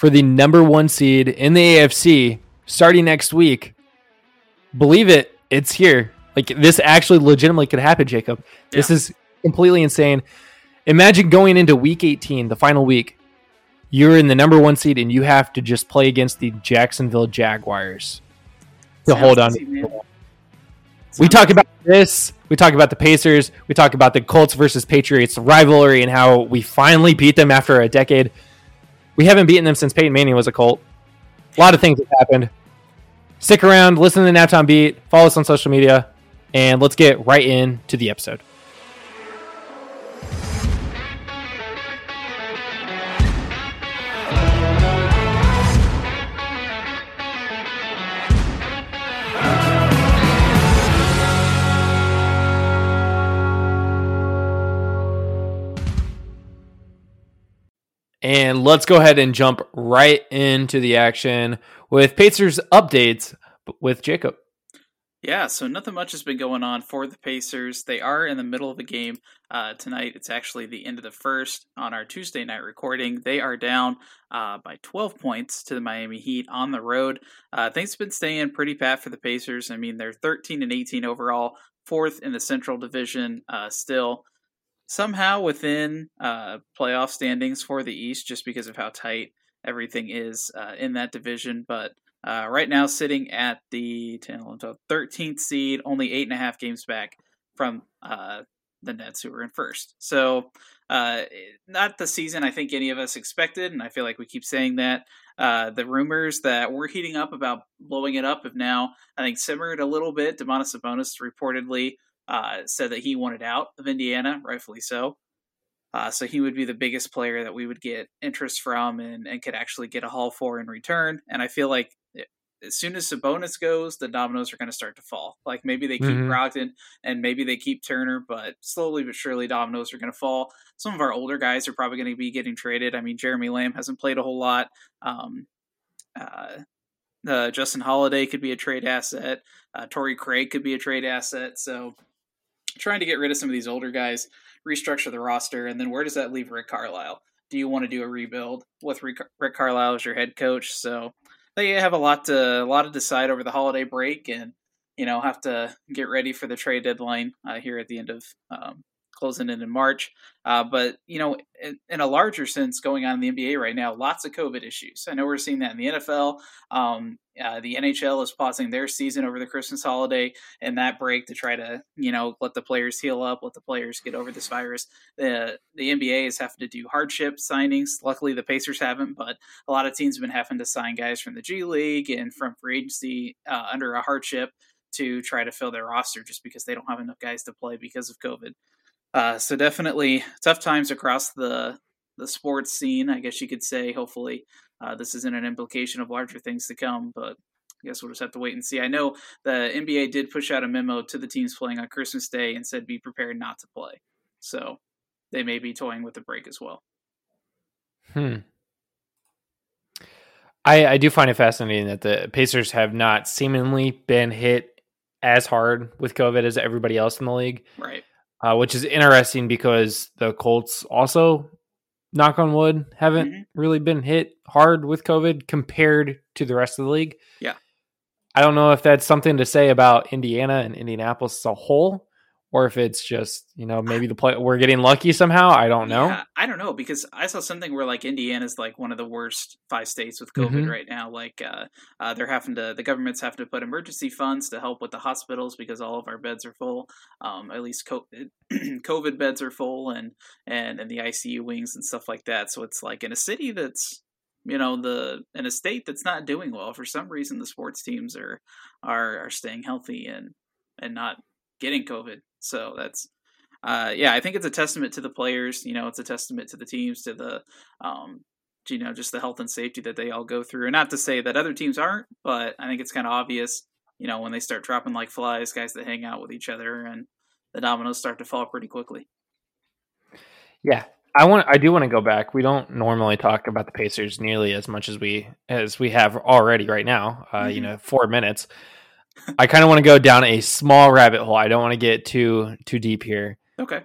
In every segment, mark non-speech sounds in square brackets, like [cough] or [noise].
for the number one seed in the AFC starting next week. Believe it, it's here. Like this actually legitimately could happen, Jacob. This is completely insane. Imagine going into week 18, the final week. You're in the number one seed and you have to just play against the Jacksonville Jaguars to hold on. easy. We talk about this. We talk about the Pacers. We talk about the Colts versus Patriots rivalry and how we finally beat them after a decade. We haven't beaten them since Peyton Manning was a Colt. A lot of things have happened. Stick around, listen to the Naptown Beat, follow us on social media, and let's get right into the episode. And let's go ahead and jump right into the action with Pacers updates with Jacob. Yeah, so nothing much has been going on for the Pacers. They are in the middle of the game uh, tonight. It's actually the end of the first on our Tuesday night recording. They are down uh, by 12 points to the Miami Heat on the road. Uh, things have been staying pretty pat for the Pacers. I mean, they're 13 and 18 overall, fourth in the Central Division uh, still. Somehow within uh, playoff standings for the East, just because of how tight everything is uh, in that division. But uh, right now, sitting at the 10, 11, 12, 13th seed, only eight and a half games back from uh, the Nets, who were in first. So, uh, not the season I think any of us expected, and I feel like we keep saying that. Uh, the rumors that we're heating up about blowing it up have now, I think, simmered a little bit. Domantas Sabonis reportedly uh, said that he wanted out of Indiana, rightfully so. Uh, so he would be the biggest player that we would get interest from and, and could actually get a haul for in return. And I feel like it, as soon as Sabonis goes, the dominoes are going to start to fall. Like maybe they keep Mhm. Brogdon and maybe they keep Turner, but slowly but surely dominoes are going to fall. Some of our older guys are probably going to be getting traded. I mean, Jeremy Lamb hasn't played a whole lot. Um, uh, uh, Justin Holiday could be a trade asset. Uh, Torrey Craig could be a trade asset. So trying to get rid of some of these older guys, restructure the roster, and then where does that leave Rick Carlisle? Do you want to do a rebuild with Rick, Rick Carlisle as your head coach? So they have a lot to a lot to decide over the holiday break, and you know have to get ready for the trade deadline uh, here at the end of um, closing in in March. Uh, but you know, in, in a larger sense, going on in the NBA right now, lots of COVID issues. I know we're seeing that in the NFL. Um, uh, the NHL is pausing their season over the Christmas holiday and that break to try to you know let the players heal up, let the players get over this virus. The the NBA is having to do hardship signings. Luckily, the Pacers haven't, but a lot of teams have been having to sign guys from the G League and from free agency uh, under a hardship to try to fill their roster just because they don't have enough guys to play because of COVID. Uh, so definitely tough times across the the sports scene, I guess you could say. Hopefully, uh, this isn't an implication of larger things to come, but I guess we'll just have to wait and see. I know the NBA did push out a memo to the teams playing on Christmas Day and said be prepared not to play. So they may be toying with the break as well. Hmm. I, I do find it fascinating that the Pacers have not seemingly been hit as hard with COVID as everybody else in the league, Right. Uh, which is interesting because the Colts also, knock on wood, haven't Mhm. really been hit hard with COVID compared to the rest of the league. Yeah. I don't know if that's something to say about Indiana and Indianapolis as a whole, or if it's just you know maybe the play we're getting lucky somehow. I don't know. Yeah, I don't know because I saw something where like Indiana's like one of the worst five states with COVID Mhm. right now. Like uh, uh, they're having to the government's having to put emergency funds to help with the hospitals because all of our beds are full. Um, at least COVID, [clears throat] COVID beds are full and and and the ICU wings and stuff like that. So it's like in a city that's you know the in a state that's not doing well for some reason the sports teams are are are staying healthy and and not getting COVID. So that's uh, yeah, I think it's a testament to the players. You know, it's a testament to the teams, to the um, you know, just the health and safety that they all go through. And not to say that other teams aren't, but I think it's kind of obvious. You know, when they start dropping like flies, guys that hang out with each other, and the dominoes start to fall pretty quickly. Yeah, I want. I do want to go back. We don't normally talk about the Pacers nearly as much as we as we have already right now. Uh, You Mhm. know, four minutes. I kind of want to go down a small rabbit hole. I don't want to get too too deep here. Okay.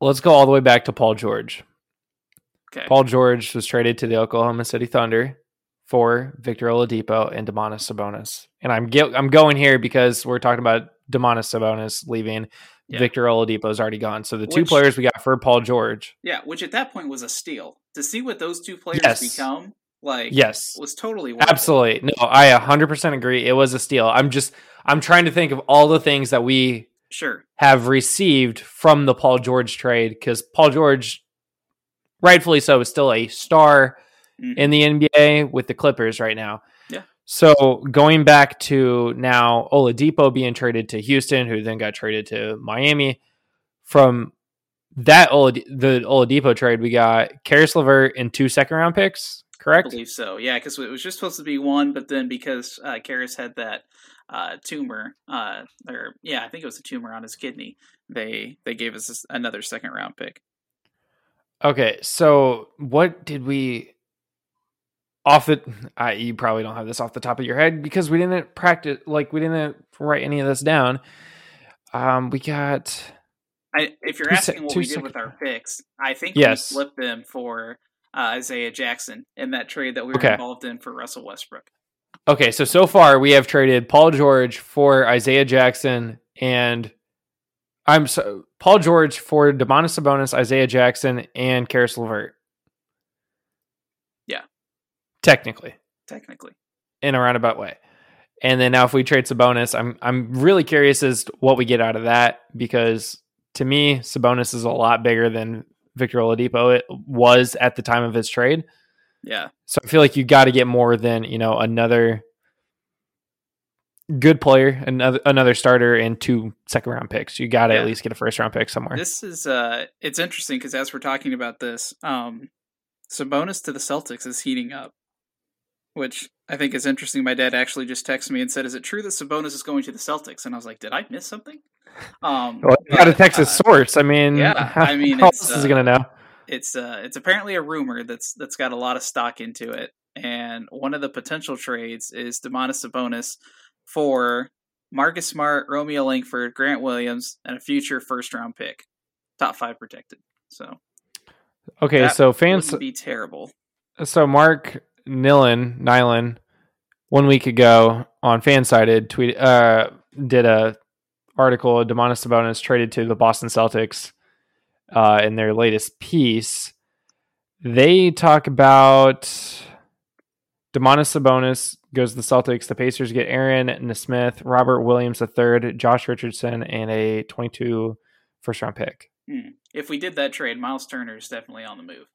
Let's go all the way back to Paul George. Okay. Paul George was traded to the Oklahoma City Thunder for Victor Oladipo and Domantas Sabonis. And I'm I'm going here because we're talking about Domantas Sabonis leaving. Yeah. Victor Oladipo is already gone. So the two players we got for Paul George. Yeah, which at that point was a steal. To see what those two players Yes. become, like, Yes. was totally worth it. Absolutely. No, I 100% agree. It was a steal. I'm just I'm trying to think of all the things that we Sure. have received from the Paul George trade because Paul George, rightfully so, is still a star Mhm. in the NBA with the Clippers right now. Yeah. So going back to now Oladipo being traded to Houston, who then got traded to Miami. From that Olad- the Oladipo trade, we got Caris LeVert and two second round picks. I believe so. Yeah, because it was just supposed to be one, but then because uh, Caris had that uh, tumor, uh, or yeah, I think it was a tumor on his kidney, they they gave us another second round pick. Okay, so what did we off it? [laughs] I, you probably don't have this off the top of your head because we didn't practice. Like we didn't write any of this down. Um, we got I, if you're Two sec- asking what we did with our picks, I think Yes. we flipped them for uh, Isaiah Jackson in that trade that we were Okay. involved in for Russell Westbrook. okay. So so far we have traded Paul George for Isaiah Jackson and I'm so Paul George for Domantas Sabonis, Isaiah Jackson, and Caris LeVert. Yeah. technically. Technically, in a roundabout way. And then now if we trade Sabonis, I'm I'm really curious as to what we get out of that because to me, Sabonis is a lot bigger than Victor Oladipo it was at the time of his trade. yeah, So I feel like you got to get more than, you know, another good player, another another starter and two second round picks. You got to Yeah. at least get a first round pick somewhere. this is uh, it's interesting because as we're talking about this, um, Sabonis to the Celtics is heating up, which I think is interesting. My dad actually just texted me and said, "Is it true that Sabonis is going to the Celtics?" And I was like, "Did I miss something?" Um, well, you got a Texas uh, source. I mean, yeah, how, [laughs] I mean, how it's, else is uh, he going to know? it's uh it's apparently a rumor that's that's got a lot of stock into it and one of the potential trades is Domantas Sabonis for Marcus Smart, Romeo Langford, Grant Williams, and a future first round pick, top five protected. So Okay, so fans be terrible. so Mark Nillen Nylan one week ago on Fansided tweet uh did a article Domantas Sabonis traded to the Boston Celtics uh in their latest piece. They talk about Domantas Sabonis goes to the Celtics. The Pacers get Aaron Nesmith, Robert Williams III, Josh Richardson, and a 22 first round pick. Hmm. If we did that trade, Miles Turner is definitely on the move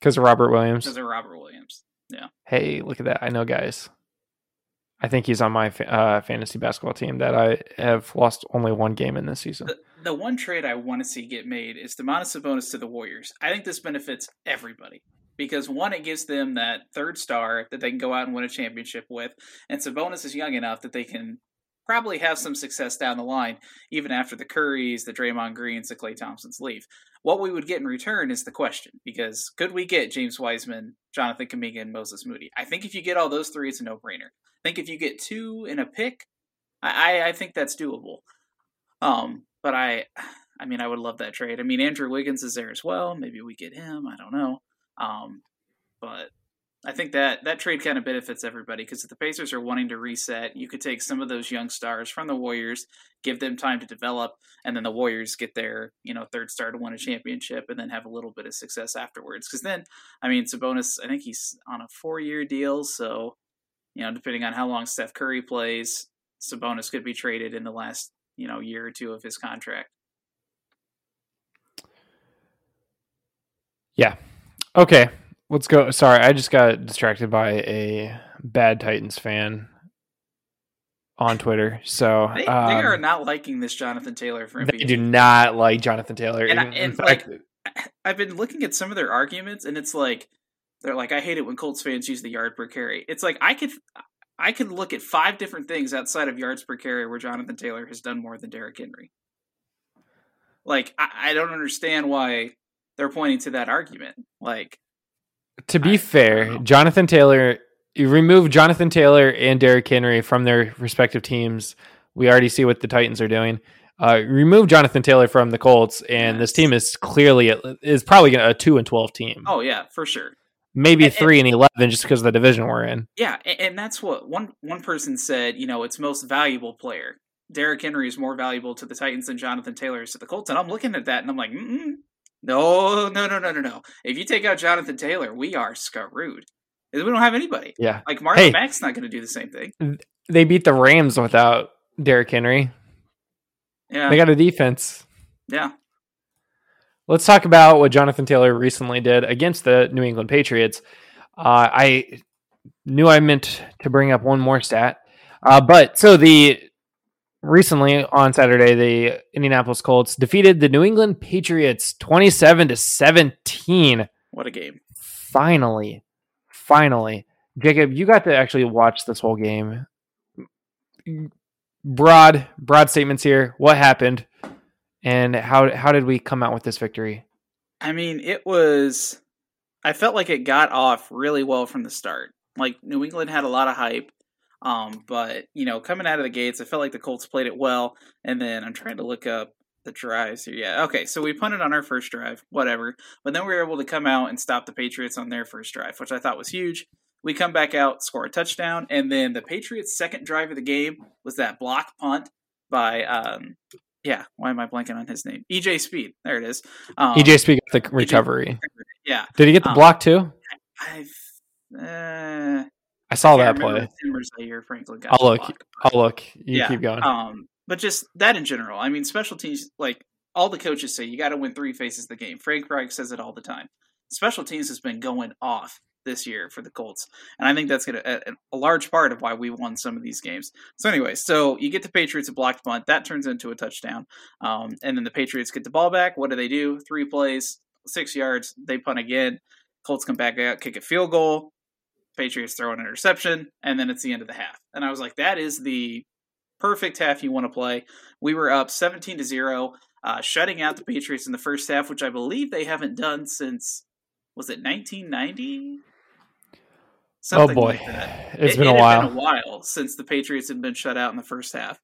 Because of Robert Williams. because of Robert Williams. Yeah. Hey, look at that. I know guys. I think he's on my fa- uh, fantasy basketball team that I have lost only one game in this season. The, the one trade I want to see get made is Domantas Sabonis to the Warriors. I think this benefits everybody because one, it gives them that third star that they can go out and win a championship with, and Sabonis is young enough that they can probably have some success down the line, even after the Currys, the Draymond Greens, the Klay Thompsons leave. What we would get in return is the question because could we get James Wiseman, Jonathan Kuminga, and Moses Moody? I think if you get all those three, it's a no-brainer. I think if you get two in a pick, I, I, think that's doable. Um, but I, I mean, I would love that trade. I mean, Andrew Wiggins is there as well. Maybe we get him. I don't know. Um, but I think that that trade kind of benefits everybody because if the Pacers are wanting to reset, you could take some of those young stars from the Warriors, give them time to develop, and then the Warriors get their you know third star to win a championship, and then have a little bit of success afterwards. Because then, I mean, Sabonis, I think he's on a four year deal, so you know depending on how long Steph Curry plays, Sabonis could be traded in the last you know year or two of his contract. Yeah. Okay. Let's go. Sorry, I just got distracted by a bad Titans fan on Twitter. So They, um, they are not liking this Jonathan Taylor for they do not like Jonathan Taylor. And I- and, fact, [clears throat] I've been looking at some of their arguments, and it's like they're like, "I hate it when Colts fans use the yard per carry." It's like I could, I could look at five different things outside of yards per carry where Jonathan Taylor has done more than Derrick Henry. Like I, I don't understand why they're pointing to that argument. Like to be I- I fair, don't. Jonathan Taylor, you remove Jonathan Taylor and Derrick Henry from their respective teams. We already see what the Titans are doing. Uh, remove Jonathan Taylor from the Colts, and this team is clearly is probably a two and twelve team. oh yeah, for sure. maybe and- three and eleven, just because of the division we're in. Yeah, and, and that's what one one person said. You know, it's most valuable player. Derrick Henry is more valuable to the Titans than Jonathan Taylor is to the Colts, and I'm looking at that and I'm like, Mm-mm. No, no, no, no, no, no. If you take out Jonathan Taylor, we are screwed. We don't have anybody. Yeah, Like Marlon Hey. Mack's not going to do the same thing. they beat the Rams without Derrick Henry. Yeah, They got a defense. yeah. Let's talk about what Jonathan Taylor recently did against the New England Patriots. Uh, I knew I meant to bring up one more stat, uh, but so the recently on Saturday, the Indianapolis Colts defeated the New England Patriots twenty-seven to seventeen. What a game! Finally, finally, Jacob, you got to actually watch this whole game. Broad, broad statements here. What happened, and how how did we come out with this victory? I mean, it was. I felt like it got off really well from the start. Like New England had a lot of hype, um, but you know, coming out of the gates, I felt like the Colts played it well. And then I'm trying to look up the drives here. Yeah, okay, so we punted on our first drive, whatever. But then we were able to come out and stop the Patriots on their first drive, which I thought was huge. We come back out, score a touchdown, and then the Patriots' second drive of the game was that block punt by um, yeah, why am I blanking on his name? EJ Speed. There it is. Um, EJ Speed of the recovery. Yeah, Did he get the um, block too? I've. Uh, I saw can't that play. Zaire Franklin got I'll look. block. I'll look. You yeah, keep going. Um, but just that in general. I mean, special teams like all the coaches say you got to win three phases of the game. Frank Reich says it all the time. Special teams has been going off this year for the Colts, and I think that's gonna a, a large part of why we won some of these games. So anyway, so you get the Patriots a blocked punt that turns into a touchdown, um, and then the Patriots get the ball back. What do they do? Three plays, six yards. They punt again. Colts come back out, kick a field goal. Patriots throw an interception, and then it's the end of the half. And I was like, that is the perfect half you want to play. We were up 17 to 0, uh, shutting out the Patriots in the first half, which I believe they haven't done since, was it 1990? oh boy, like it's It- been a while. been a while since the Patriots had been shut out in the first half.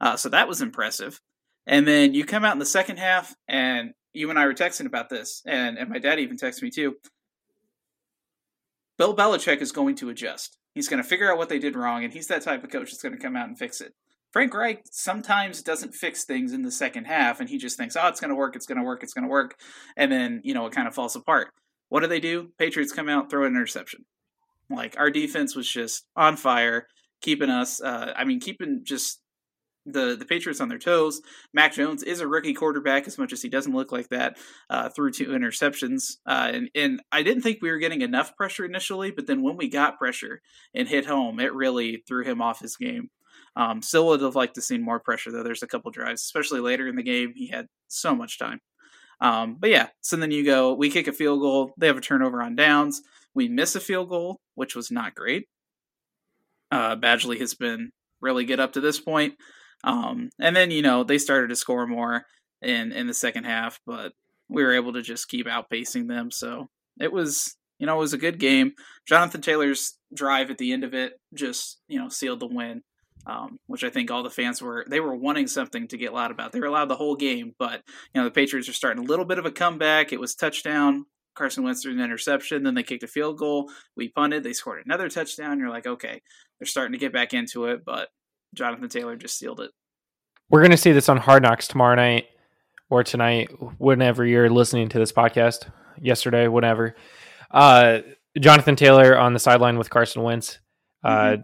Uh, so that was impressive. And then you come out in the second half, and you and I were texting about this, and, and my dad even texted me too. Bill Belichick is going to adjust. He's going to figure out what they did wrong, and he's that type of coach that's going to come out and fix it. Frank Reich sometimes doesn't fix things in the second half, and he just thinks, oh, it's going to work, it's going to work, it's going to work. And then, you know, it kind of falls apart. What do they do? Patriots come out, throw an interception. Like, our defense was just on fire, keeping us, uh, I mean, keeping just the the Patriots on their toes. Mac Jones is a rookie quarterback, as much as he doesn't look like that. Uh, through two interceptions, uh, and and I didn't think we were getting enough pressure initially, but then when we got pressure and hit home, it really threw him off his game. Um, still would have liked to seen more pressure though. There's a couple drives, especially later in the game. He had so much time. Um, but yeah, so then you go, we kick a field goal. They have a turnover on downs. We miss a field goal, which was not great. Uh, Badgley has been really good up to this point. Um, and then, you know, they started to score more in, in the second half, but we were able to just keep outpacing them. So it was, you know, it was a good game. Jonathan Taylor's drive at the end of it just, you know, sealed the win. Um, which I think all the fans were they were wanting something to get loud about. They were loud the whole game, but you know the Patriots are starting a little bit of a comeback. It was touchdown, Carson Wentz threw an interception, then they kicked a field goal. We punted, they scored another touchdown. You're like, okay, they're starting to get back into it, but Jonathan Taylor just sealed it. We're going to see this on Hard Knocks tomorrow night or tonight, whenever you're listening to this podcast. Yesterday, whatever. Uh, Jonathan Taylor on the sideline with Carson Wentz uh, Mm-hmm.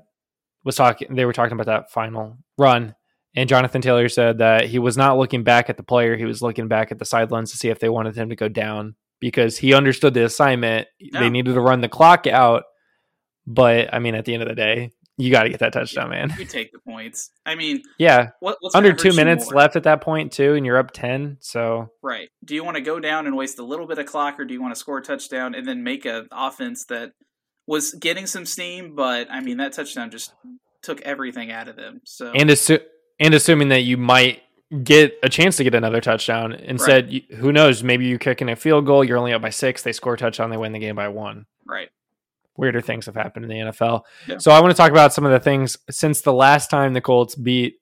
was talking. They were talking about that final run, and Jonathan Taylor said that he was not looking back at the player; he was looking back at the sidelines to see if they wanted him to go down because he understood the assignment. They needed to run the clock out, but I mean, at the end of the day, you got to get that touchdown, man. You take the points. I mean, Yeah, what, what's under two minutes more? left at that point too, and you're up ten. So Right. Do you want to go down and waste a little bit of clock, or do you want to score a touchdown and then make an offense that was getting some steam? But I mean, that touchdown just took everything out of them. So and assu- and assuming that you might get a chance to get another touchdown, instead, you, who knows? Maybe you kick in a field goal, you're only up by six. They score a touchdown, they win the game by one. right. Weirder things have happened in the NFL. Yeah. So I want to talk about some of the things since the last time the Colts beat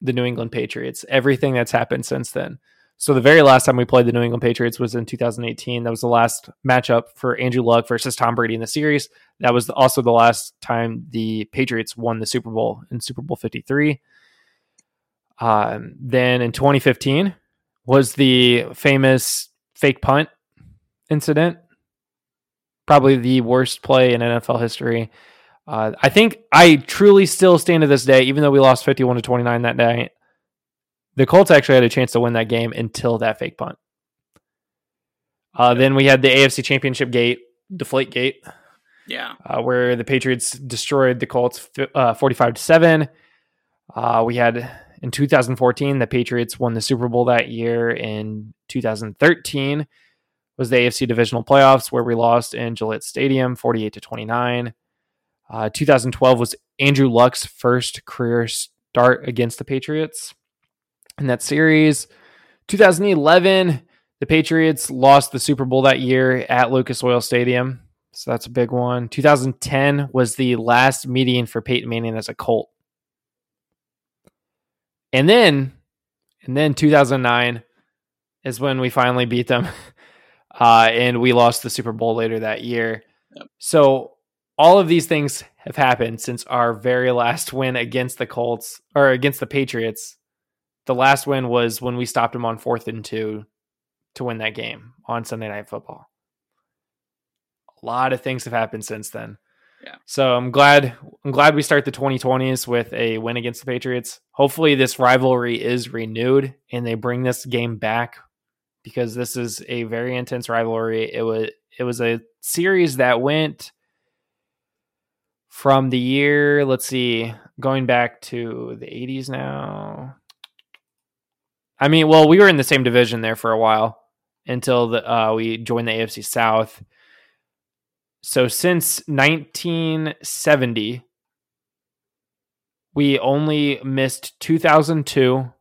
the New England Patriots. Everything that's happened since then. So the very last time we played the New England Patriots was in 2018. That was the last matchup for Andrew Luck versus Tom Brady in the series. That was also the last time the Patriots won the Super Bowl in Super Bowl 53. Um, then in 2015 was the famous fake punt incident. Probably the worst play in NFL history. Uh, I think I truly still stand to this day, even though we lost 51 to 29 that night. The Colts actually had a chance to win that game until that fake punt. Uh, then we had the AFC Championship gate, deflate gate, Yeah. uh, where the Patriots destroyed the Colts uh, 45 to 7. Uh, we had in 2014, the Patriots won the Super Bowl that year. In 2013 was the AFC Divisional Playoffs, where we lost in Gillette Stadium 48 to 29. Uh, 2012 was Andrew Luck's first career start against the Patriots in that series. 2011, the Patriots lost the Super Bowl that year at Lucas Oil Stadium. So that's a big one. 2010 was the last meeting for Peyton Manning as a Colt. And then, and then 2009 is when we finally beat them. [laughs] Uh, and we lost the Super Bowl later that year. Yep. So all of these things have happened since our very last win against the Colts or against the Patriots. The last win was when we stopped them on fourth and two to win that game on Sunday Night Football. A lot of things have happened since then. Yeah. So I'm glad I'm glad we start the 2020s with a win against the Patriots. Hopefully this rivalry is renewed and they bring this game back because this is a very intense rivalry. It was it was a series that went from the year, let's see, going back to the 80s now. I mean, well, we were in the same division there for a while until the uh, we joined the AFC South. So since 1970, we only missed 2002,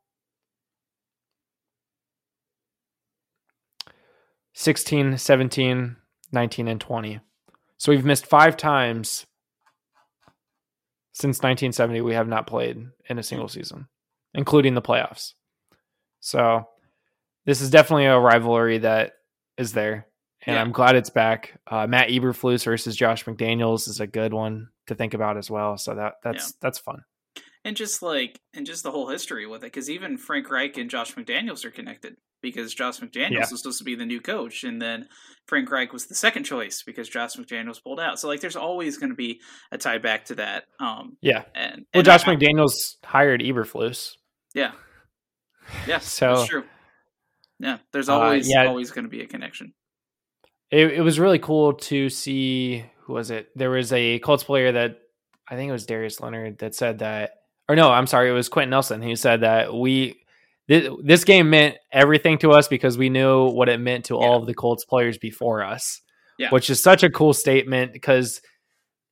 16, 17, 19, and 20. So we've missed five times since 1970. We have not played in a single season, including the playoffs. So this is definitely a rivalry that is there, and Yeah. I'm glad it's back. Uh, Matt Eberflus versus Josh McDaniels is a good one to think about as well. So that that's that's fun. And just like, and just the whole history with it, because even Frank Reich and Josh McDaniels are connected because Josh McDaniels Yeah. was supposed to be the new coach, and then Frank Reich was the second choice because Josh McDaniels pulled out. So like, there's always going to be a tie back to that. Um, Yeah. and, Well, Josh I- McDaniels hired Eberflus. Yeah. Yeah. [laughs] So- that's true. Yeah. There's Uh, always yeah. always going to be a connection. It, it was really cool to see who was it? There was a Colts player that I think it was Darius Leonard that said that, or no, I'm sorry, it was Quentin Nelson. He said that we this, this game meant everything to us because we knew what it meant to all of the Colts players before us, Yeah. which is such a cool statement because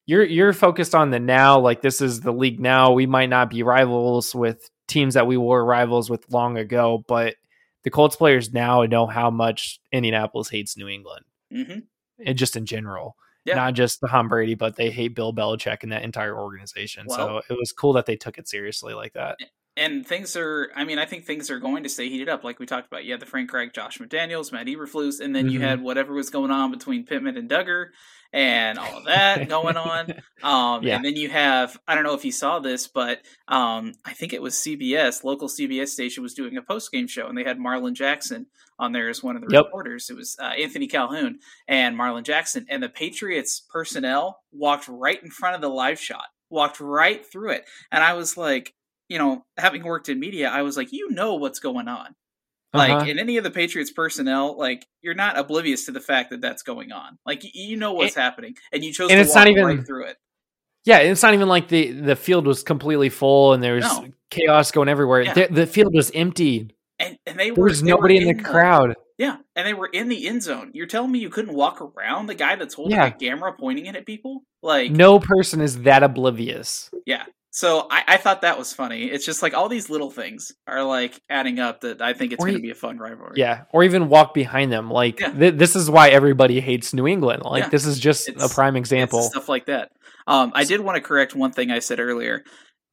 you're you're focused on the now. Like this is the league now. We might not be rivals with teams that we were rivals with long ago, but the Colts players now know how much Indianapolis hates New England hmm and just in general. Yeah. Not just Tom Brady, but they hate Bill Belichick and that entire organization. so it was cool that they took it seriously like that. and things are. I mean, I think things are going to stay heated up, like we talked about. You had the Frank Reich, Josh McDaniels, Matt Eberflus, and then mm-hmm. you had whatever was going on between Pittman and Dugger, and all of that going [laughs] on. Um, yeah. And then you have, I don't know if you saw this, but um, I think it was CBS, local CBS station was doing a post game show, and they had Marlon Jackson on there as one of the yep. reporters. It was uh, Anthony Calhoun and Marlon Jackson, and the Patriots personnel walked right in front of the live shot, walked right through it, and I was like, you know, having worked in media, I was like, you know what's going on. Like uh-huh. in any of the Patriots personnel, like you're not oblivious to the fact that that's going on. Like you know what's it, happening, and you chose and it's not even right through it. Yeah, it's not even like the the field was completely full and there was no. chaos going everywhere. Yeah. The, the, field was empty, and, and they there were was nobody in the, the crowd. Yeah, and they were in the end zone. You're telling me you couldn't walk around the guy that's holding yeah. a camera pointing it at people? Like no person is that oblivious. Yeah, so I, I, thought that was funny. It's just like all these little things are like adding up that I think it's going to be a fun rivalry. Yeah, or even walk behind them. Like yeah. th- this is why everybody hates New England. Like yeah. this is just it's, a prime example. Stuff like that. Um, I did want to correct one thing I said earlier.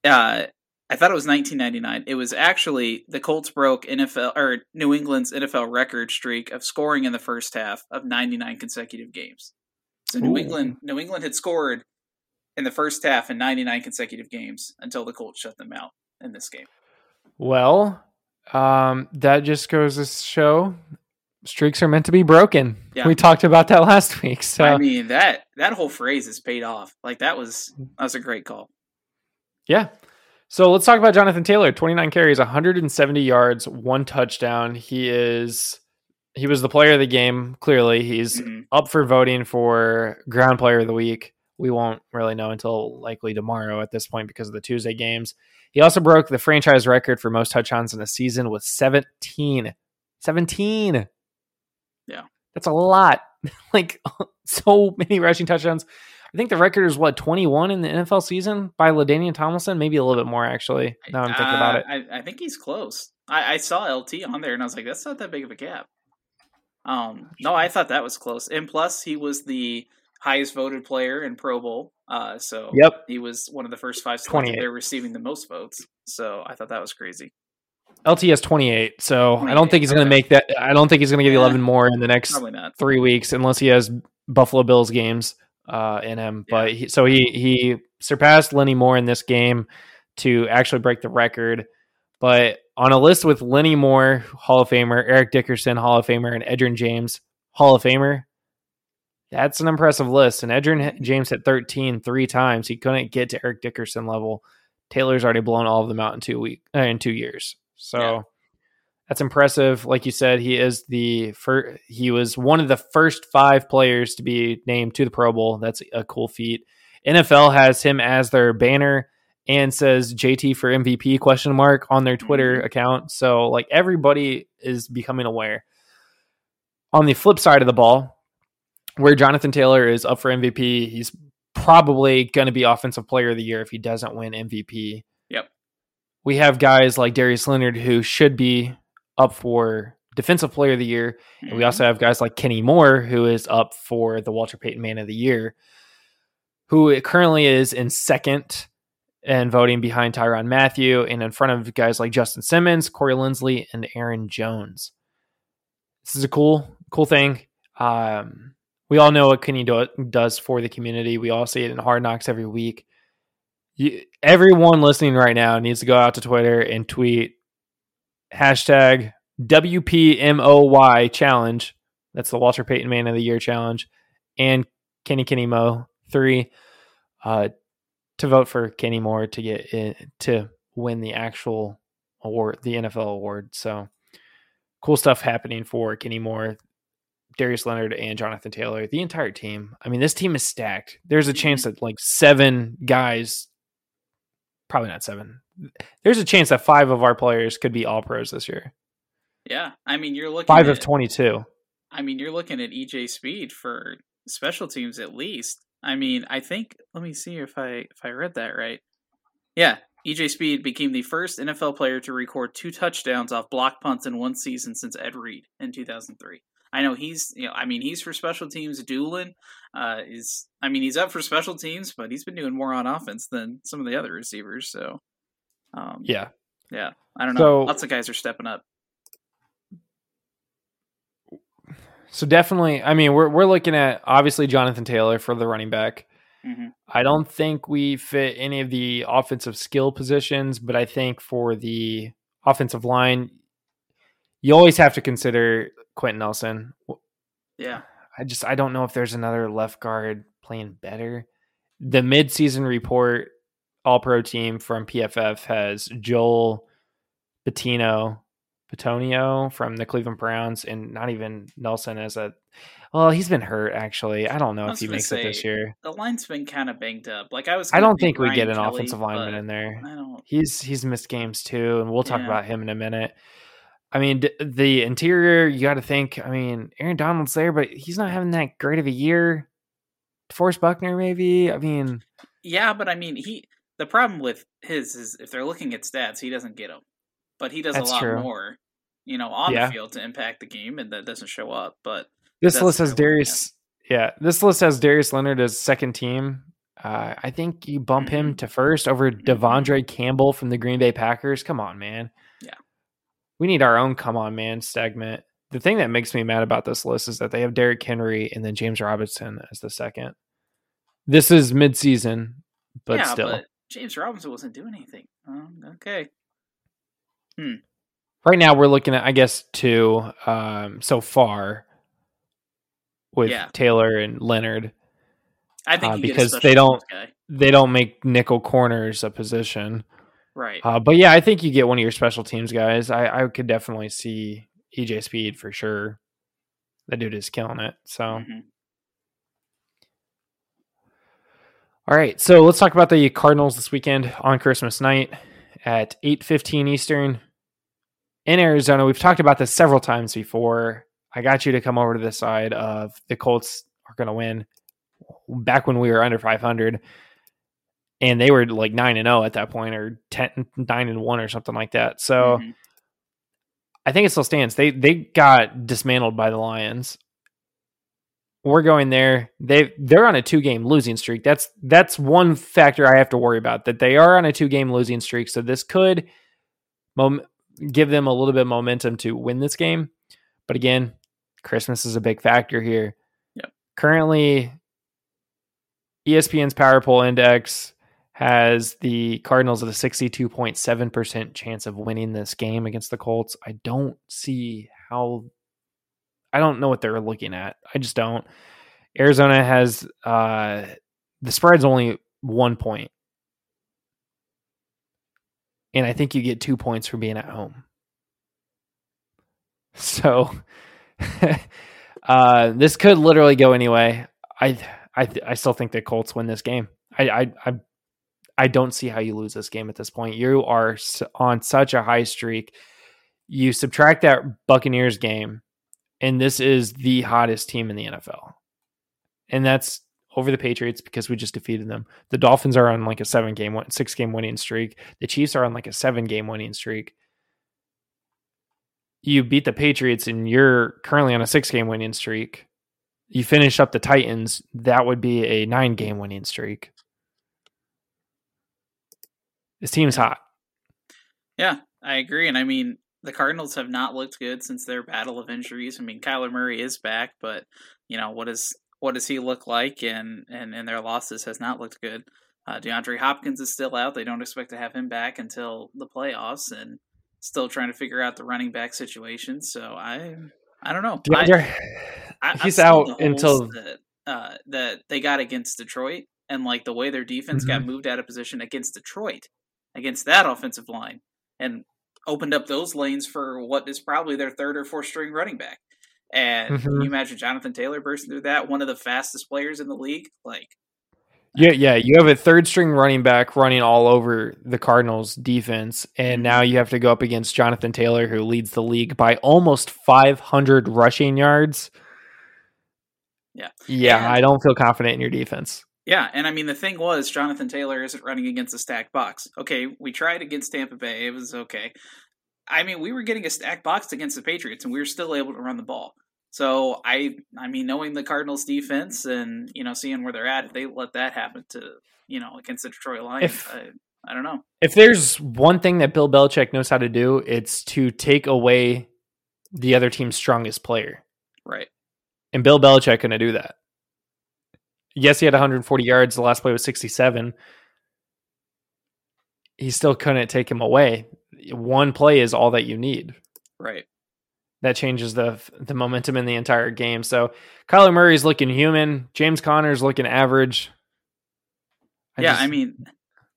Uh, I thought it was 1999. It was actually the Colts broke NFL or New England's NFL record streak of scoring in the first half of 99 consecutive games. So New Ooh. England, New England had scored in the first half in 99 consecutive games until the Colts shut them out in this game. Well, um, that just goes to show streaks are meant to be broken. Yeah. We talked about that [laughs] last week. So I mean that that whole phrase is paid off. Like that was that was a great call. Yeah. So let's talk about Jonathan Taylor. 29 carries, 170 yards, one touchdown. He is he was the player of the game, clearly. He's mm-hmm. up for voting for ground player of the week we won't really know until likely tomorrow at this point because of the Tuesday games. He also broke the franchise record for most touchdowns in a season with 17. 17. Yeah. That's a lot. [laughs] like [laughs] so many rushing touchdowns. I think the record is what 21 in the NFL season by LaDainian Tomlinson, maybe a little bit more actually. Now I'm thinking uh, about it. I, I, think he's close. I, I, saw LT on there and I was like, that's not that big of a gap. Um, no, I thought that was close. And plus, he was the highest voted player in Pro Bowl. Uh, so yep, he was one of the first five spots there receiving the most votes. So I thought that was crazy. LTS 28. So 28, I don't think he's okay. going to make that. I don't think he's going to get yeah, 11 more in the next three weeks unless he has Buffalo Bills games uh, in him. Yeah. But he, so he he surpassed Lenny Moore in this game to actually break the record. But on a list with Lenny Moore, Hall of Famer, Eric Dickerson, Hall of Famer, and Edgerrin James, Hall of Famer, that's an impressive list. And Edgerrin James hit 13 three times. He couldn't get to Eric Dickerson level. Taylor's already blown all of them out in two week uh, in two years. So yeah. that's impressive. Like you said, he is the first. He was one of the first five players to be named to the Pro Bowl. That's a cool feat. NFL has him as their banner and says JT for MVP question mark on their Twitter mm-hmm. account. So like everybody is becoming aware. On the flip side of the ball, where Jonathan Taylor is up for MVP, he's probably going to be offensive player of the year if he doesn't win MVP. Yep. We have guys like Darius Leonard who should be up for defensive player of the year. Mm-hmm. And we also mm-hmm. have guys like Kenny Moore who is up for the Walter Payton man of the year, who currently is in second and voting behind Tyrann Mathieu and in front of guys like Justin Simmons, Corey Linsley, and Aaron Jones. This is a cool, cool thing. Um, we all know what Kenny do- does for the community. We all see it in Hard Knocks every week. You, everyone listening right now needs to go out to Twitter and tweet hashtag WPMOY challenge. That's the Walter Payton Man of the Year challenge. And Kenny Kenny Mo three uh, to vote for Kenny Moore to get in, to win the actual award, the NFL award. So cool stuff happening for Kenny Moore. Darius Leonard and Jonathan Taylor, the entire team. I mean, this team is stacked. There's a chance mm-hmm. that like seven guys, probably not seven. There's a chance that five of our players could be all pros this year. Yeah, I mean, you're looking five at, of twenty-two. I mean, you're looking at EJ Speed for special teams at least. I mean, I think. Let me see if I if I read that right. Yeah, EJ Speed became the first NFL player to record two touchdowns off block punts in one season since Ed Reed in 2003. I know he's, you know, I mean, he's for special teams. Dulin uh, is, I mean, he's up for special teams, but he's been doing more on offense than some of the other receivers. So, um, yeah, Yeah, I don't know. So- Lots of guys are stepping up. So definitely, I mean, we're we're looking at obviously Jonathan Taylor for the running back. hmm I don't think we fit any of the offensive skill positions, but I think for the offensive line, you always have to consider Quentin Nelson. Yeah, I just I don't know if there's another left guard playing better. The midseason report all pro team from PFF has Joel Patino Patonio from the Cleveland Browns and not even Nelson as a well, he's been hurt actually. I don't know I if he makes it this year. the line's been kind of banged up. Like I was, I don't think we get an Kelly, offensive lineman in there. I don't. He's he's missed games too, and we'll talk Yeah. about him in a minute. I mean, d- the interior, you got to think. I mean, Aaron Donald's there, but he's not having that great of a year. Forrest Buckner, maybe. I mean, Yeah, but I mean, he. The problem with his is if they're looking at stats, he doesn't get them, but he does a lot true. more, you know, on Yeah. the field to impact the game, and that doesn't show up. But this list has what they're looking Darius. Yeah, this list has Darius Leonard as second team. Uh, I think you bump him Mhm. to first over Mhm. De'Vondre Campbell from the Green Bay Packers. Come on, man. Yeah. We need our own come on, man segment. The thing that makes me mad about this list is that they have Derrick Henry and then James Robinson as the second. This is mid-season, but yeah, still. but James Robinson wasn't doing anything. Um, okay, right now we're looking at I guess two um so far with Yeah. Taylor and Leonard. I think Uh, you get a because they don't- They don't make nickel corners a position. Right. Uh, but yeah, I think you get one of your special teams guys. I, I could definitely see EJ Speed for sure. That dude is killing it. So Mhm. all right, so let's talk about the Cardinals this weekend on Christmas night at eight fifteen Eastern in Arizona. We've talked about this several times before. I got you to come over to the side of the Colts are going to win. Back when we were under five hundred, and they were like nine and zero at that point, or 10, 9 and one, or something like that. So. Mhm. I think it still stands. They they got dismantled by the Lions. We're going there. They they're on a two game losing streak. That's that's one factor I have to worry about. That they are on a two game losing streak. So this could mom- give them a little bit of momentum to win this game. But again, Christmas is a big factor here. Yep. Currently, ESPN's Power Poll Index has the Cardinals at a 62.7% chance of winning this game against the Colts. I don't see how I don't know what they're looking at. I just don't. Arizona has uh the spread's only 1 point. And I think you get 2 points for being at home. [laughs] So [laughs] uh this could literally go anyway. I I I still think the Colts win this game. I I I I don't see how you lose this game at this point. You are on such a high streak. You subtract that Buccaneers game, and this is the hottest team in the NFL. And that's over the Patriots because we just defeated them. The Dolphins are on like a seven game, six game winning streak. The Chiefs are on like a seven game winning streak. You beat the Patriots, and you're currently on a six game winning streak. You finish up the Titans, that would be a nine game winning streak. This team's hot. Yeah, I agree. And I mean, the Cardinals have not looked good since their battle of injuries. I mean, Kyler Murray is back, but you know what is what does he look like? And and and their losses has not looked good. Uh, DeAndre Hopkins is still out. They don't expect to have him back until the playoffs, and still trying to figure out the running back situation. So I I don't know. DeAndre, I, he's out until that, uh, that they got against Detroit, and like the way their defense got Mhm. moved out of position against Detroit, against that offensive line, and opened up those lanes for what is probably their third or fourth string running back. And can Mhm. you imagine Jonathan Taylor bursting through that? One of the fastest players in the league. Like, Yeah, yeah. You have a third string running back running all over the Cardinals defense, and now you have to go up against Jonathan Taylor, who leads the league by almost 500 rushing yards. Yeah. Yeah, And- I don't feel confident in your defense. Yeah, and I mean the thing was Jonathan Taylor isn't running against a stacked box. Okay, we tried against Tampa Bay, it was okay. I mean, we were getting a stacked box against the Patriots, and we were still able to run the ball. So I, I mean, knowing the Cardinals' defense and you know seeing where they're at, if they let that happen to you know against the Detroit Lions, If- I, I don't know. If there's one thing that Bill Belichick knows how to do, it's to take away the other team's strongest player. Right. And Bill Belichick couldn't do that. Yes, he had 140 yards. The last play was 67. He still couldn't take him away. One play is all that you need. Right. That changes the the momentum in the entire game. So Kyler Murray's looking human. James Conner's looking average. yeah, just- I mean,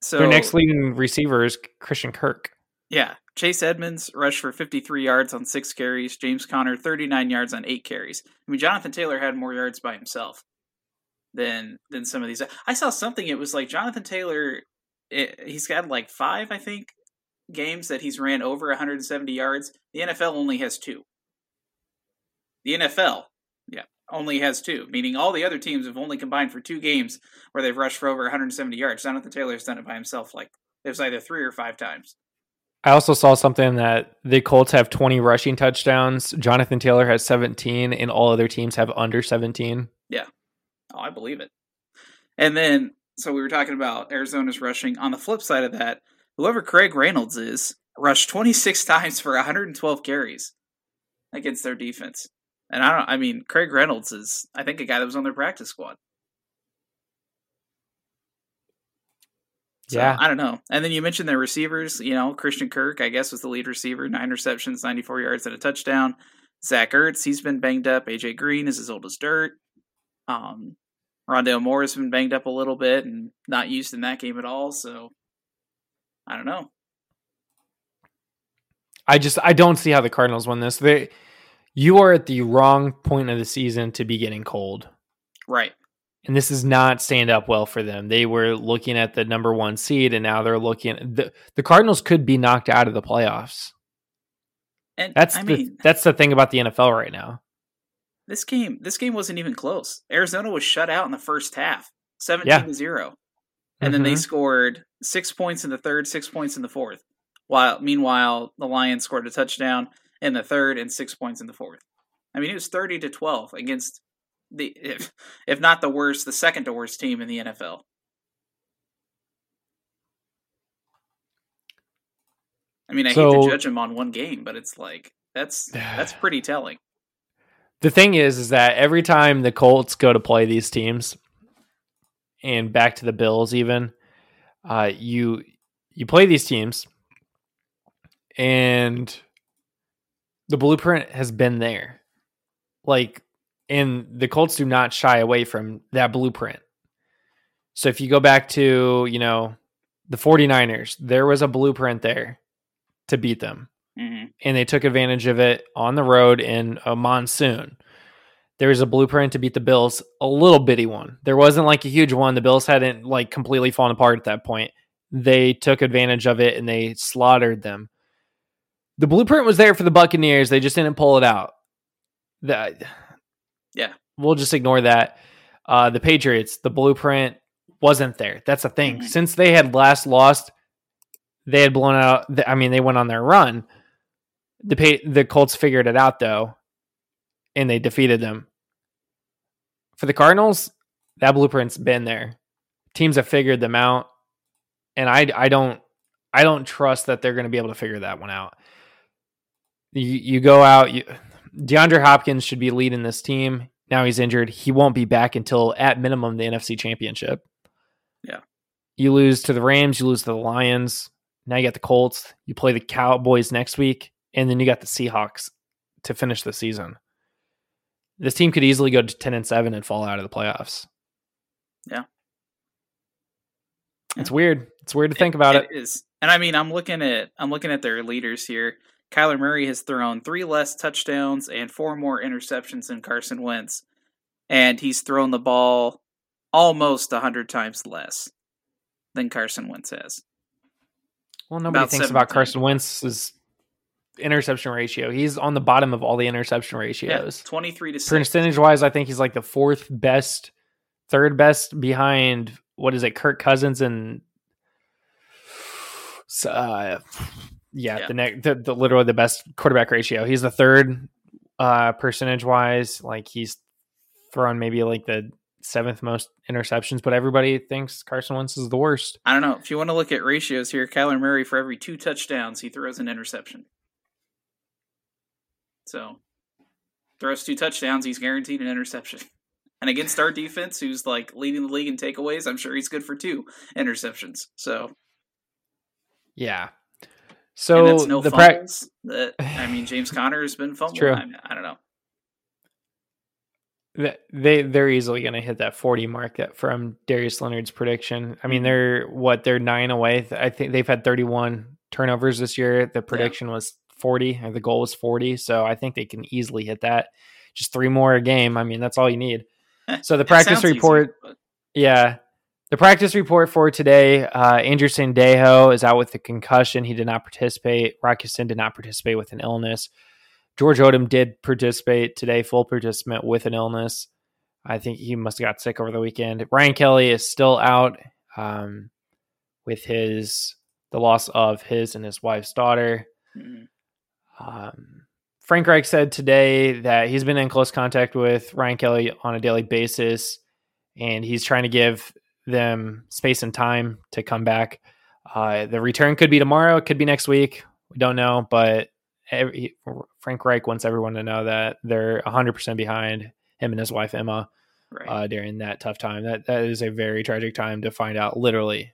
so their next leading receiver is Christian Kirk. Yeah, Chase Edmonds rushed for 53 yards on six carries. James Conner 39 yards on eight carries. I mean, Jonathan Taylor had more yards by himself than than some of these. I saw something. It was like Jonathan Taylor. It, he's got like five, I think, games that he's ran over 170 yards. The NFL only has two. The NFL, yeah, only has two, meaning all the other teams have only combined for two games where they've rushed for over 170 yards. Jonathan Taylor's done it by himself. Like it was either three or five times. I also saw something that the Colts have 20 rushing touchdowns. Jonathan Taylor has 17, and all other teams have under 17. Yeah. Oh, I believe it. And then, so we were talking about Arizona's rushing. On the flip side of that, whoever Craig Reynolds is rushed 26 [laughs] times for 112 carries against their defense. And I don't, I mean, Craig Reynolds is, I think, a guy that was on their practice squad. So, Yeah. I don't know. And then you mentioned their receivers. You know, Christian Kirk, I guess, was the lead receiver, nine receptions, 94 yards, and a touchdown. Zach Ertz, he's been banged up. AJ Green is as old as dirt. Um, Rondale Moore has been banged up a little bit and not used in that game at all. So I don't know. I just I don't see how the Cardinals win this. They you are at the wrong point of the season to be getting cold. Right. And this is not stand up well for them. They were looking at the number one seed and now they're looking the the Cardinals could be knocked out of the playoffs. And That's I the mean, that's the thing about the NFL right now. This game this game wasn't even close. Arizona was shut out in the first half, 17 Yeah. to 0. And then they Mhm. scored 6 points in the third, 6 points in the fourth. While meanwhile, the Lions scored a touchdown in the third and 6 points in the fourth. I mean, it was 30 to 12 against the if if not the worst, the second to worst team in the NFL. I mean, I hate to judge them on one game, but it's like that's that's [sighs] pretty telling. The thing is, is that every time the Colts go to play these teams, and back to the Bills, even, uh, you you play these teams, and the blueprint has been there, like, and the Colts do not shy away from that blueprint. So if you go back to, you know, the 49ers, there was a blueprint there to beat them hmm and they took advantage of it on the road in a monsoon. There was a blueprint to beat the Bills, a little bitty one. There wasn't like a huge one. The Bills hadn't like completely fallen apart at that point. They took advantage of it and they slaughtered them. The blueprint was there for the Buccaneers. They just didn't pull it out. That Yeah. we'll just ignore that. Uh, the Patriots, the blueprint wasn't there. That's the thing. Mhm. Since they had last lost, they had blown out. I mean, they went on their run. The the Colts figured it out though, and they defeated them. For the Cardinals, that blueprint's been there. Teams have figured them out, and I I don't I don't trust that they're going to be able to figure that one out. You you go out. You, DeAndre Hopkins should be leading this team. Now he's injured. He won't be back until at minimum the NFC Championship. Yeah. You lose to the Rams. You lose to the Lions. Now you got the Colts. You play the Cowboys next week, and then you got the Seahawks to finish the season. This team could easily go to ten and seven and fall out of the playoffs. Yeah. It's weird. It's weird to think about it. It is. And I mean, I'm looking at I'm looking at their leaders here. Kyler Murray has thrown three less touchdowns and four more interceptions than Carson Wentz, and he's thrown the ball almost hundred times less than Carson Wentz has. Well, nobody about thinks about 17. Carson Wentz's interception ratio. He's on the bottom of all the interception Yeah, ratios. twenty three to six. Percentage wise, I think he's like the fourth best, third best behind what is it, Kirk Cousins and uh, yeah, Yeah. the next, the, the literally the best quarterback ratio. He's the third uh percentage wise. Like he's thrown maybe like the seventh most interceptions, but everybody thinks Carson Wentz is the worst. I don't know. If you want to look at ratios here, Kyler Murray for every two touchdowns, he throws an interception. So throws two touchdowns, he's guaranteed an interception. [laughs] And against our defense, who's like leading the league in takeaways, I'm sure he's good for two interceptions. So Yeah. and So that's no the pra- fumbles. that I mean, [sighs] James Conner has been fumbling. true. I, I don't know. they they're easily going to hit that 40 mark that from Darius Leonard's prediction. I Mm-hmm. mean, they're what they're nine away. I think they've had 31 turnovers this year. The prediction was 40, or the goal was 40. So I think they can easily hit that. Just three more a game. I mean, that's all you need. [laughs] So the practice sounds easy, report, but- yeah. The practice report for today, uh, Andrew Sendejo is out with a concussion. He did not participate. Rockiston did not participate with an illness. George Odum did participate today, full participant with an illness. I think he must have got sick over the weekend. Ryan Kelly is still out um, with his the loss of his and his wife's daughter. Mhm. Um, Frank Reich said today that he's been in close contact with Ryan Kelly on a daily basis, and he's trying to give them space and time to come back. Uh, the return could be tomorrow, it could be next week. We don't know, but every, Frank Reich wants everyone to know that they're 100% behind him and his wife Emma Right. uh, during that tough time. That that is a very tragic time to find out. Literally,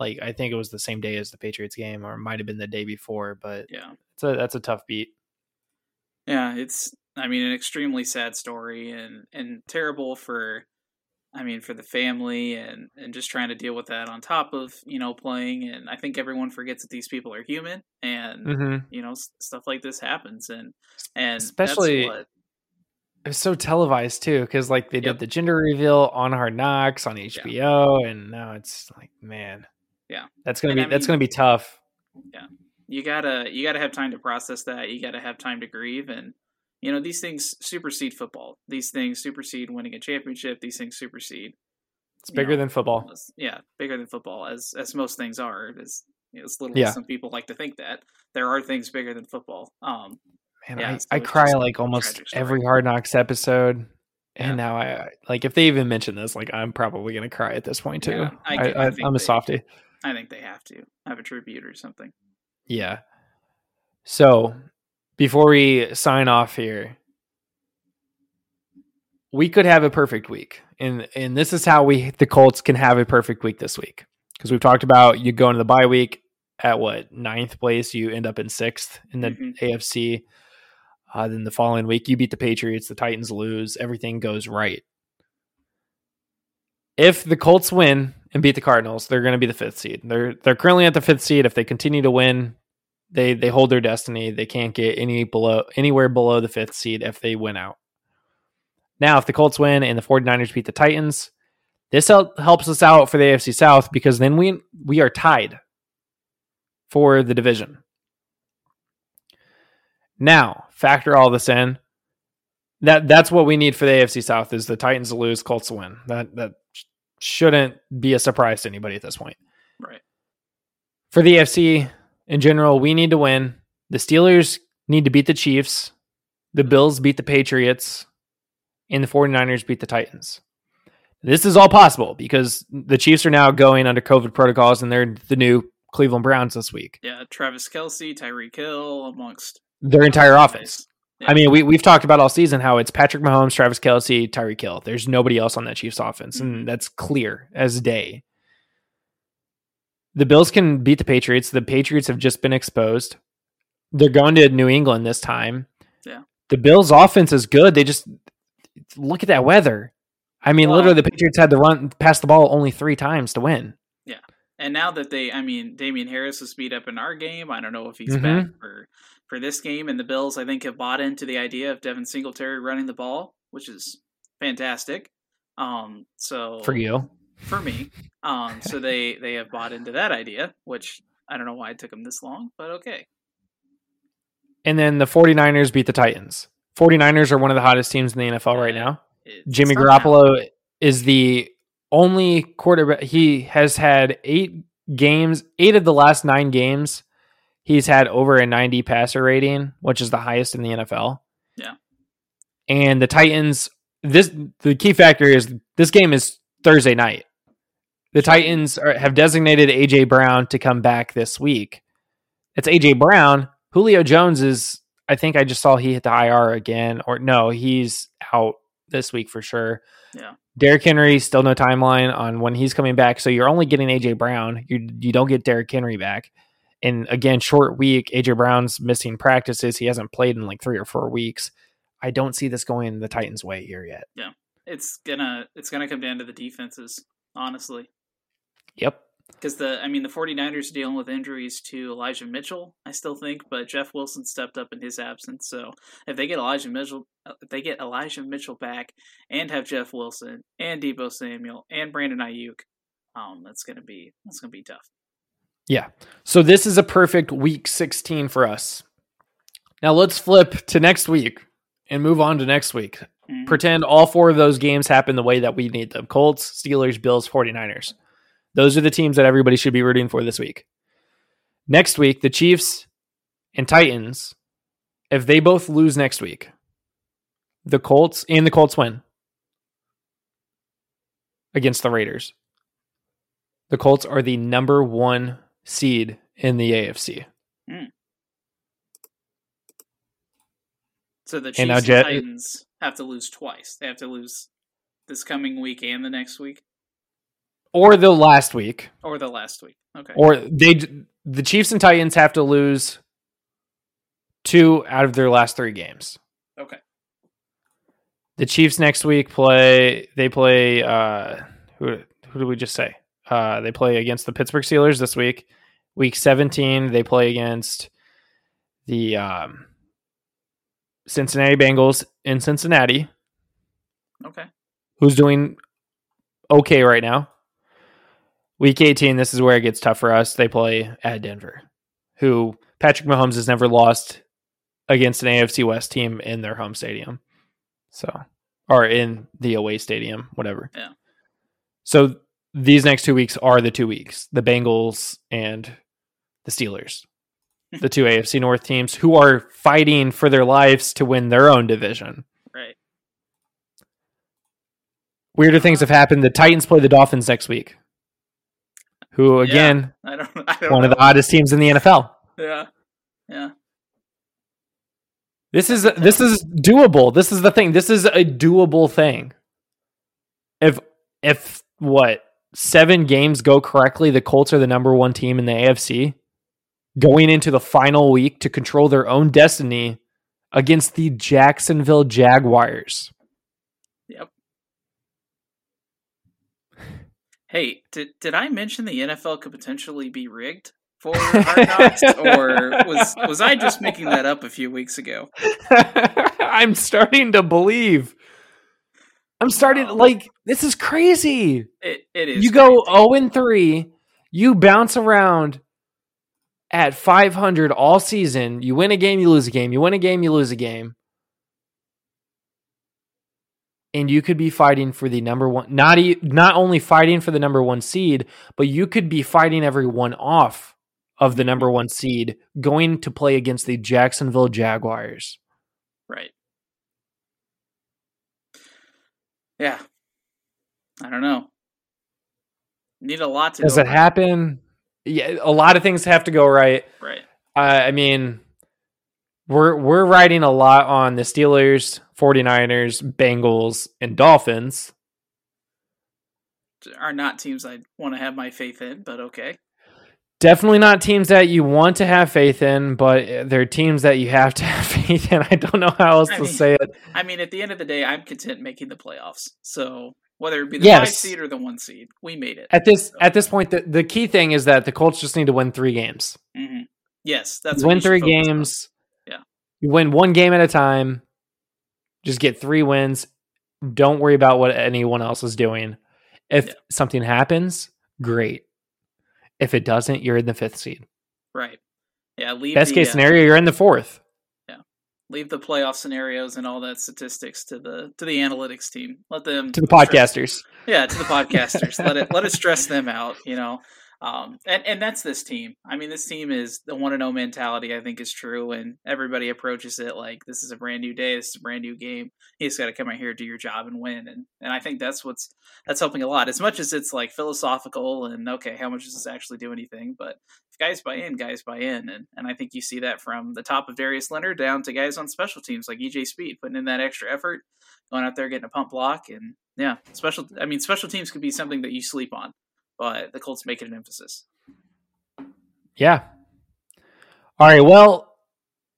like I think it was the same day as the Patriots game, or it might have been the day before. But yeah. it's a that's a tough beat. Yeah, it's I mean an extremely sad story and and terrible for I mean for the family and and just trying to deal with that on top of, you know, playing and I think everyone forgets that these people are human and Mm-hmm. you know stuff like this happens and and that's Especially- what, It was so televised too, because like they Yep. did the gender reveal on Hard Knocks on HBO, and now it's like, man, Yeah. that's gonna And be I that's mean- gonna be tough. Yeah. You gotta you gotta have time to process that. You gotta have time to grieve, and you know these things supersede football. These things supersede winning a championship. These things supersede. It's bigger know, than football. Yeah, bigger than football, as as most things are. As as little Yeah. as some people like to think that there are things bigger than football. Um, Man, Yeah, I, so I cry like almost every Hard Knocks episode. Yeah. And now I like if they even mention this, like I'm probably gonna cry at this point too. Yeah, I, I'm a softie. I think they have to have a tribute or something. Yeah. So before we sign off here, we could have a perfect week. And and this is how we the Colts can have a perfect week this week. Because we've talked about you go into the bye week at what, ninth place, you end up in sixth in the Mhm. AFC. Uh, then the following week you beat the Patriots, the Titans lose, everything goes right. If the Colts win and beat the Cardinals, they're going to be the fifth seed. They're they're currently at the fifth seed. If they continue to win, they they hold their destiny. They can't get any below anywhere below the fifth seed if they win out. Now, if the Colts win and the 49ers beat the Titans, this hel- helps us out for the AFC South because then we we are tied for the division. Now, factor all this in. That that's what we need for the AFC South is the Titans to lose, Colts to win. That that shouldn't be a surprise to anybody at this point Right. for the AFC in general, we need to win. The Steelers need to beat the Chiefs. The Bills beat the Patriots. And the 49ers beat the Titans. This is all possible because the Chiefs are now going under COVID protocols and they're the new Cleveland Browns this week. Yeah, Travis Kelce, Tyreek Hill, amongst Their entire offense. Yeah. I mean, we, we've talked about all season how it's Patrick Mahomes, Travis Kelce, Tyreek Hill. There's nobody else on that Chiefs offense, and that's clear as day. The Bills can beat the Patriots. The Patriots have just been exposed. They're going to New England this time. Yeah. The Bills' offense is good. They just look at that weather. I mean, Well- literally, the Patriots had to run pass the ball only three times to win. Yeah. And now that they, I mean, Damien Harris was beat up in our game. I don't know if he's Mhm. back for for this game. And the Bills, I think, have bought into the idea of Devin Singletary running the ball, which is fantastic. Um, so For you, for me, um, [laughs] so they they have bought into that idea, which I don't know why it took them this long, but okay. and then the 49ers beat the Titans. 49ers are one of the hottest teams in the NFL right now. It's Jimmy Garoppolo is the only quarterback. He has had eight games, eight of the last nine games. He's had over a 90 passer rating, which is the highest in the NFL. Yeah. And the Titans, this the key factor is this game is Thursday night. The Titans are, have designated AJ Brown to come back this week. It's AJ Brown. Julio Jones is. I think I just saw he hit the IR again, or no, he's out this week for sure. Yeah. Derrick Henry still no timeline on when he's coming back, so you're only getting AJ Brown. You you don't get Derrick Henry back. And again, short week. AJ Brown's missing practices. He hasn't played in like three or four weeks. I don't see this going the Titans' way here yet. Yeah. It's gonna it's gonna come down to the defenses, honestly. Yep. Because the I mean the 49ers dealing with injuries to Elijah Mitchell, I still think, but Jeff Wilson stepped up in his absence. So if they get Elijah Mitchell if they get Elijah Mitchell back and have Jeff Wilson and Deebo Samuel and Brandon Aiyuk, um, that's gonna be that's gonna be tough. Yeah. So this is a perfect week 16 for us. Now let's flip to next week and move on to next week. Mhm. Pretend all four of those games happen the way that we need them Colts, Steelers, Bills, 49ers. Those are the teams that everybody should be rooting for this week. Next week, the Chiefs and Titans, if they both lose next week, the Colts and the Colts win against the Raiders. The Colts are the number one seed in the AFC. So the Chiefs And and, now Jet- Titans have to lose twice. They have to lose this coming week and the next week, Or the last week. or the last week. Okay. Or they the Chiefs and Titans have to lose two out of their last three games. okay. The Chiefs next week play they play uh who who did we just say? Uh they play against the Pittsburgh Steelers this week. Week 17 they play against the um Cincinnati Bengals in Cincinnati, Okay. who's doing okay right now. Week 18 this is where it gets tough for us. They play at Denver, who Patrick Mahomes has never lost against an AFC West team in their home stadium. So, or in the away stadium, whatever. Yeah. So these next two weeks are the two weeks the Bengals and the Steelers, [laughs] the two AFC North teams who are fighting for their lives to win their own division. Right. Weirder things uh-huh. have happened. The Titans play the Dolphins next week, who, Yeah. again, [laughs] I don't. I don't one know. of the oddest teams in the NFL. Yeah. Yeah. This is this is doable. This is the thing. This is a doable thing. If if what seven games go correctly, the Colts are the number one team in the AFC, going into the final week to control their own destiny against the Jacksonville Jaguars. Yep. Hey, did did I mention the NFL could potentially be rigged for Hard Knocks, [laughs] or was was I just making that up a few weeks ago? [laughs] I'm starting to believe. I'm starting like this is crazy. It it is. you go crazy. 0 and 3, you bounce around at 500 all season. You win a game, you lose a game. You win a game, you lose a game. And you could be fighting for the number one, not e- not only fighting for the number one seed, but you could be fighting everyone off of the number one seed, going to play against the Jacksonville Jaguars. right. Yeah. I don't know. Need a lot to. Does it right. happen? Yeah, a lot of things have to go right. Right. Uh, I mean, we're we're riding a lot on the Steelers, 49ers, Bengals, and Dolphins. Are not teams I want to have my faith in, but okay. Definitely not teams that you want to have faith in, but they're teams that you have to [laughs] have faith in. I don't know how else I to mean, say it. I mean, at the end of the day, I'm content making the playoffs. So whether it be the five seed or the one seed, we made it. At this at this point, the, the key thing is that the Colts just need to win three games. hmm Yes, that's win three focus on. games. Yeah. You win one game at a time. Just get three wins. Don't worry about what anyone else is doing. If Yeah. something happens, great. If it doesn't, you're in the fifth seed. Right. Yeah. Leave Best the, case uh, scenario, you're in the fourth. Yeah. leave the playoff scenarios and all that statistics to the to the analytics team. Let them To the stress- podcasters. Yeah, to the podcasters. let it let it stress them out. You know, Um, and, and that's this team. I mean, this team is the one and zero mentality. I think is true, and everybody approaches it like this is a brand new day. This is a brand new game. You just got to come out here, do your job, and win. And and I think that's what's that's helping a lot. As much as it's like philosophical and okay, how much does this actually do anything? But if guys buy in, guys buy in, and and I think you see that from the top of Darius Leonard down to guys on special teams like EJ Speed putting in that extra effort, going out there getting a pump block, and yeah, special. I mean, special teams could be something that you sleep on but the Colts make it an emphasis. Yeah. All right. Well,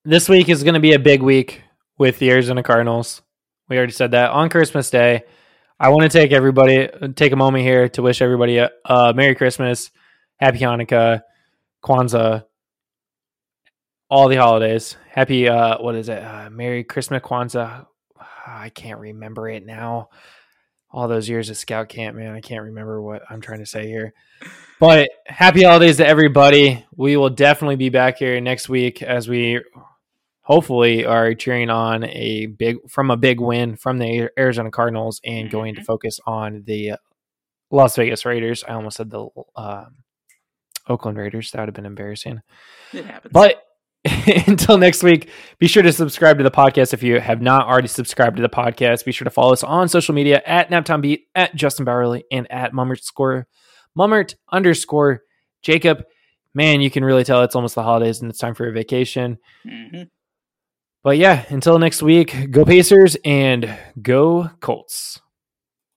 this week is going to be a big week with the Arizona Cardinals. We already said that on Christmas Day. I want to take everybody, take a moment here to wish everybody a, a Merry Christmas, Happy Hanukkah, Kwanzaa, all the holidays. Happy, uh, what is it? Uh, Merry Christmas, Kwanzaa. I can't remember it now all those years at scout camp, man. I can't remember what I'm trying to say here. [laughs] But happy holidays to everybody. We will definitely be back here next week as we hopefully are cheering on a big from a big win from the Arizona Cardinals and going to mm-hmm. focus on the Las Vegas Raiders. I almost said the uh, Oakland Raiders. That would have been embarrassing. It happens. But [laughs] until next week, be sure to subscribe to the podcast if you have not already subscribed to the podcast. Be sure to follow us on social media at NaptownBeat, at Justin Bowerly, and at Mummert score Mummert underscore Jacob. Man, you can really tell it's almost the holidays and it's time for a vacation. Mm-hmm. But yeah, until next week, go Pacers and go Colts.